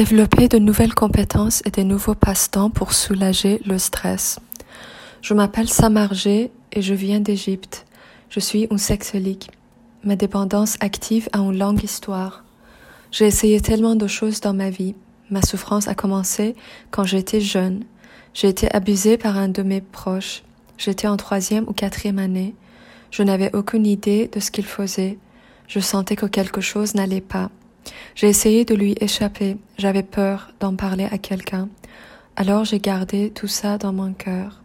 Développer de nouvelles compétences et des nouveaux passe-temps pour soulager le stress. Je m'appelle Samarjé et je viens d'Égypte. Je suis un sexolique. Ma dépendance active a une longue histoire. J'ai essayé tellement de choses dans ma vie. Ma souffrance a commencé quand j'étais jeune. J'ai été abusée par un de mes proches. J'étais en troisième ou quatrième année. Je n'avais aucune idée de ce qu'il faisait. Je sentais que quelque chose n'allait pas. J'ai essayé de lui échapper, j'avais peur d'en parler à quelqu'un. Alors j'ai gardé tout ça dans mon cœur.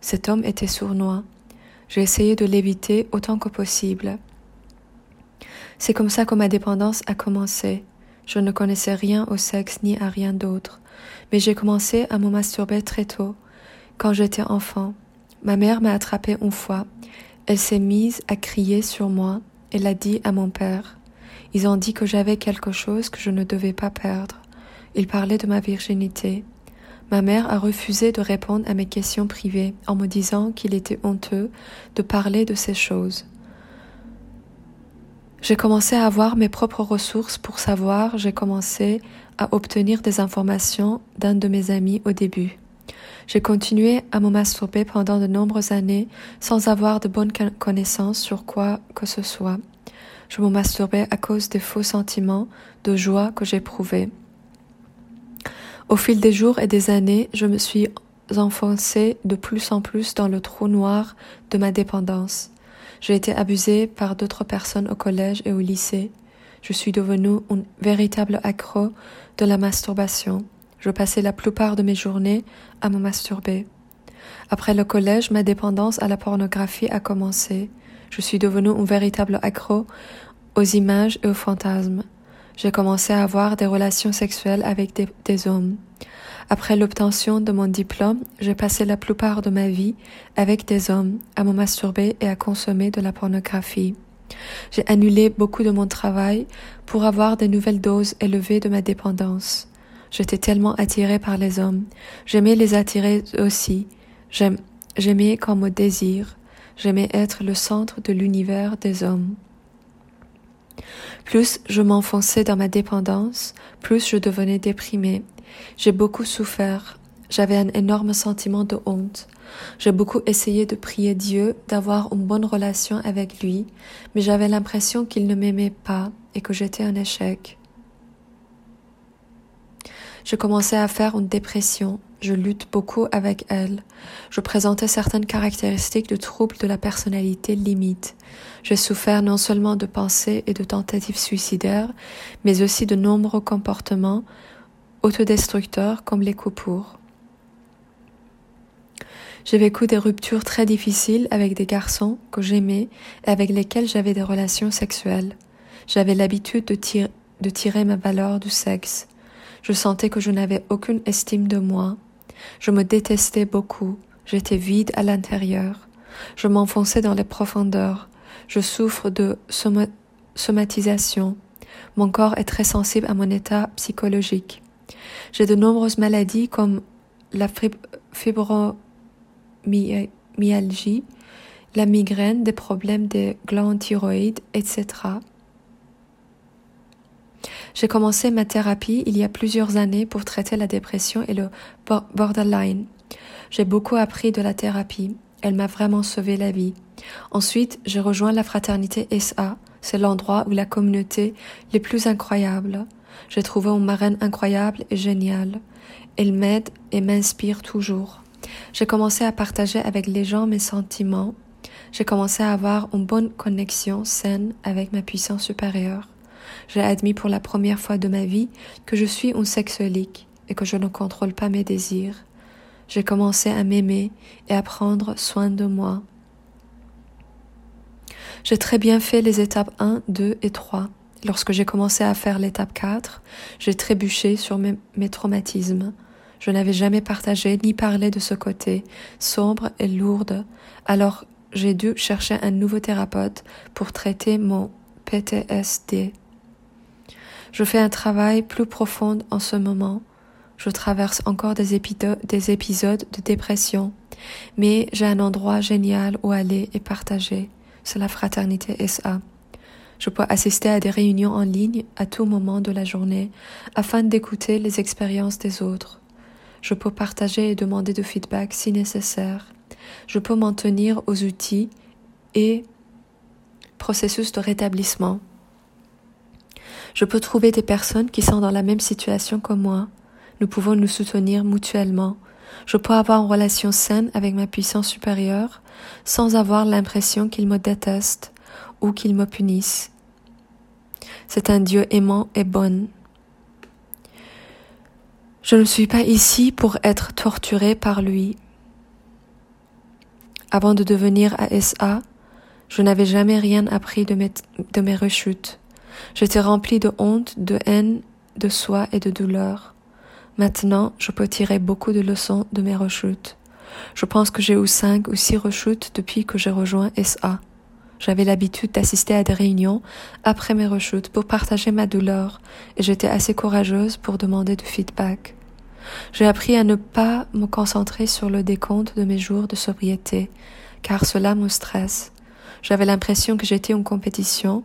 Cet homme était sournois. J'ai essayé de l'éviter autant que possible. C'est comme ça que ma dépendance a commencé. Je ne connaissais rien au sexe ni à rien d'autre, mais j'ai commencé à me masturber très tôt, quand j'étais enfant. Ma mère m'a attrapé une fois. Elle s'est mise à crier sur moi et l'a dit à mon père. Ils ont dit que j'avais quelque chose que je ne devais pas perdre. Ils parlaient de ma virginité. Ma mère a refusé de répondre à mes questions privées en me disant qu'il était honteux de parler de ces choses. J'ai commencé à avoir mes propres ressources pour savoir, j'ai commencé à obtenir des informations d'un de mes amis au début. J'ai continué à me masturber pendant de nombreuses années sans avoir de bonnes connaissances sur quoi que ce soit. Je me masturbais à cause des faux sentiments de joie que j'éprouvais. Au fil des jours et des années, je me suis enfoncée de plus en plus dans le trou noir de ma dépendance. J'ai été abusée par d'autres personnes au collège et au lycée. Je suis devenue un véritable accro de la masturbation. Je passais la plupart de mes journées à me masturber. Après le collège, ma dépendance à la pornographie a commencé. Je suis devenue un véritable accro aux images et aux fantasmes. J'ai commencé à avoir des relations sexuelles avec des, hommes. Après l'obtention de mon diplôme, j'ai passé la plupart de ma vie avec des hommes, à me masturber et à consommer de la pornographie. J'ai annulé beaucoup de mon travail pour avoir des nouvelles doses élevées de ma dépendance. J'étais tellement attirée par les hommes. J'aimais les attirer aussi. J'aimais comme me désir. J'aimais être le centre de l'univers des hommes. Plus je m'enfonçais dans ma dépendance, plus je devenais déprimée. J'ai beaucoup souffert. J'avais un énorme sentiment de honte. J'ai beaucoup essayé de prier Dieu, d'avoir une bonne relation avec lui, mais j'avais l'impression qu'il ne m'aimait pas et que j'étais un échec. Je commençais à faire une dépression. Je lutte beaucoup avec elle. Je présentais certaines caractéristiques de troubles de la personnalité limite. J'ai souffert non seulement de pensées et de tentatives suicidaires, mais aussi de nombreux comportements autodestructeurs comme les coupures. J'ai vécu des ruptures très difficiles avec des garçons que j'aimais et avec lesquels j'avais des relations sexuelles. J'avais l'habitude de, de tirer ma valeur du sexe. Je sentais que je n'avais aucune estime de moi. Je me détestais beaucoup. J'étais vide à l'intérieur. Je m'enfonçais dans les profondeurs. Je souffre de somatisation. Mon corps est très sensible à mon état psychologique. J'ai de nombreuses maladies comme la fibromyalgie, la migraine, des problèmes des glandes thyroïdes, etc. J'ai commencé ma thérapie il y a plusieurs années pour traiter la dépression et le borderline. J'ai beaucoup appris de la thérapie. Elle m'a vraiment sauvé la vie. Ensuite, j'ai rejoint la fraternité SA. C'est l'endroit où la communauté est plus incroyable. J'ai trouvé une marraine incroyable et géniale. Elle m'aide et m'inspire toujours. J'ai commencé à partager avec les gens mes sentiments. J'ai commencé à avoir une bonne connexion saine avec ma puissance supérieure j'ai admis pour la première fois de ma vie que je suis un sexolique et que je ne contrôle pas mes désirs. J'ai commencé à m'aimer et à prendre soin de moi. J'ai très bien fait les étapes 1, 2 et 3. Lorsque j'ai commencé à faire l'étape 4, j'ai trébuché sur mes traumatismes. Je n'avais jamais partagé ni parlé de ce côté, sombre et lourde, alors j'ai dû chercher un nouveau thérapeute pour traiter mon PTSD. Je fais un travail plus profond en ce moment. Je traverse encore des, des épisodes de dépression, mais j'ai un endroit génial où aller et partager. C'est la fraternité SA. Je peux assister à des réunions en ligne à tout moment de la journée afin d'écouter les expériences des autres. Je peux partager et demander de feedback si nécessaire. Je peux m'en tenir aux outils et processus de rétablissement. Je peux trouver des personnes qui sont dans la même situation que moi. Nous pouvons nous soutenir mutuellement. Je peux avoir une relation saine avec ma puissance supérieure sans avoir l'impression qu'il me déteste ou qu'il me punisse. C'est un Dieu aimant et bon. Je ne suis pas ici pour être torturé par lui. Avant de devenir ASA, je n'avais jamais rien appris de mes, de mes rechutes. J'étais rempli de honte, de haine, de soi et de douleur. Maintenant, je peux tirer beaucoup de leçons de mes rechutes. Je pense que j'ai eu cinq ou six rechutes depuis que j'ai rejoint SA. J'avais l'habitude d'assister à des réunions après mes rechutes pour partager ma douleur et j'étais assez courageuse pour demander du feedback. J'ai appris à ne pas me concentrer sur le décompte de mes jours de sobriété, car cela me stresse. J'avais l'impression que j'étais en compétition,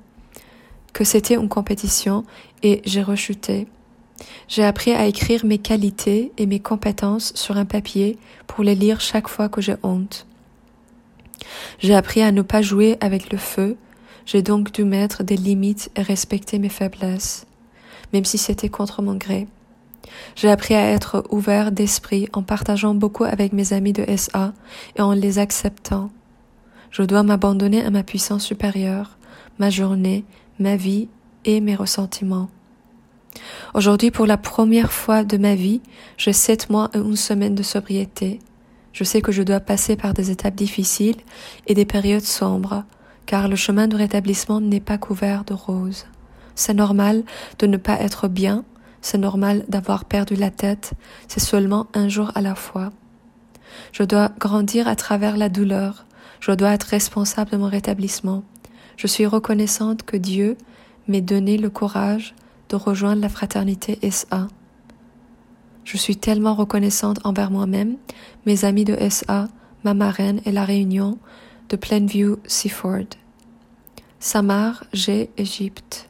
que c'était une compétition et j'ai rechuté. J'ai appris à écrire mes qualités et mes compétences sur un papier pour les lire chaque fois que j'ai honte. J'ai appris à ne pas jouer avec le feu, j'ai donc dû mettre des limites et respecter mes faiblesses, même si c'était contre mon gré. J'ai appris à être ouvert d'esprit en partageant beaucoup avec mes amis de SA et en les acceptant. Je dois m'abandonner à ma puissance supérieure, ma journée, ma vie et mes ressentiments. Aujourd'hui, pour la première fois de ma vie, j'ai sept mois et une semaine de sobriété. Je sais que je dois passer par des étapes difficiles et des périodes sombres, car le chemin de rétablissement n'est pas couvert de roses. C'est normal de ne pas être bien, c'est normal d'avoir perdu la tête, c'est seulement un jour à la fois. Je dois grandir à travers la douleur, je dois être responsable de mon rétablissement. Je suis reconnaissante que Dieu m'ait donné le courage de rejoindre la fraternité SA. Je suis tellement reconnaissante envers moi-même, mes amis de SA, ma marraine et la réunion de Plainview Seaford. Samar, G, Égypte.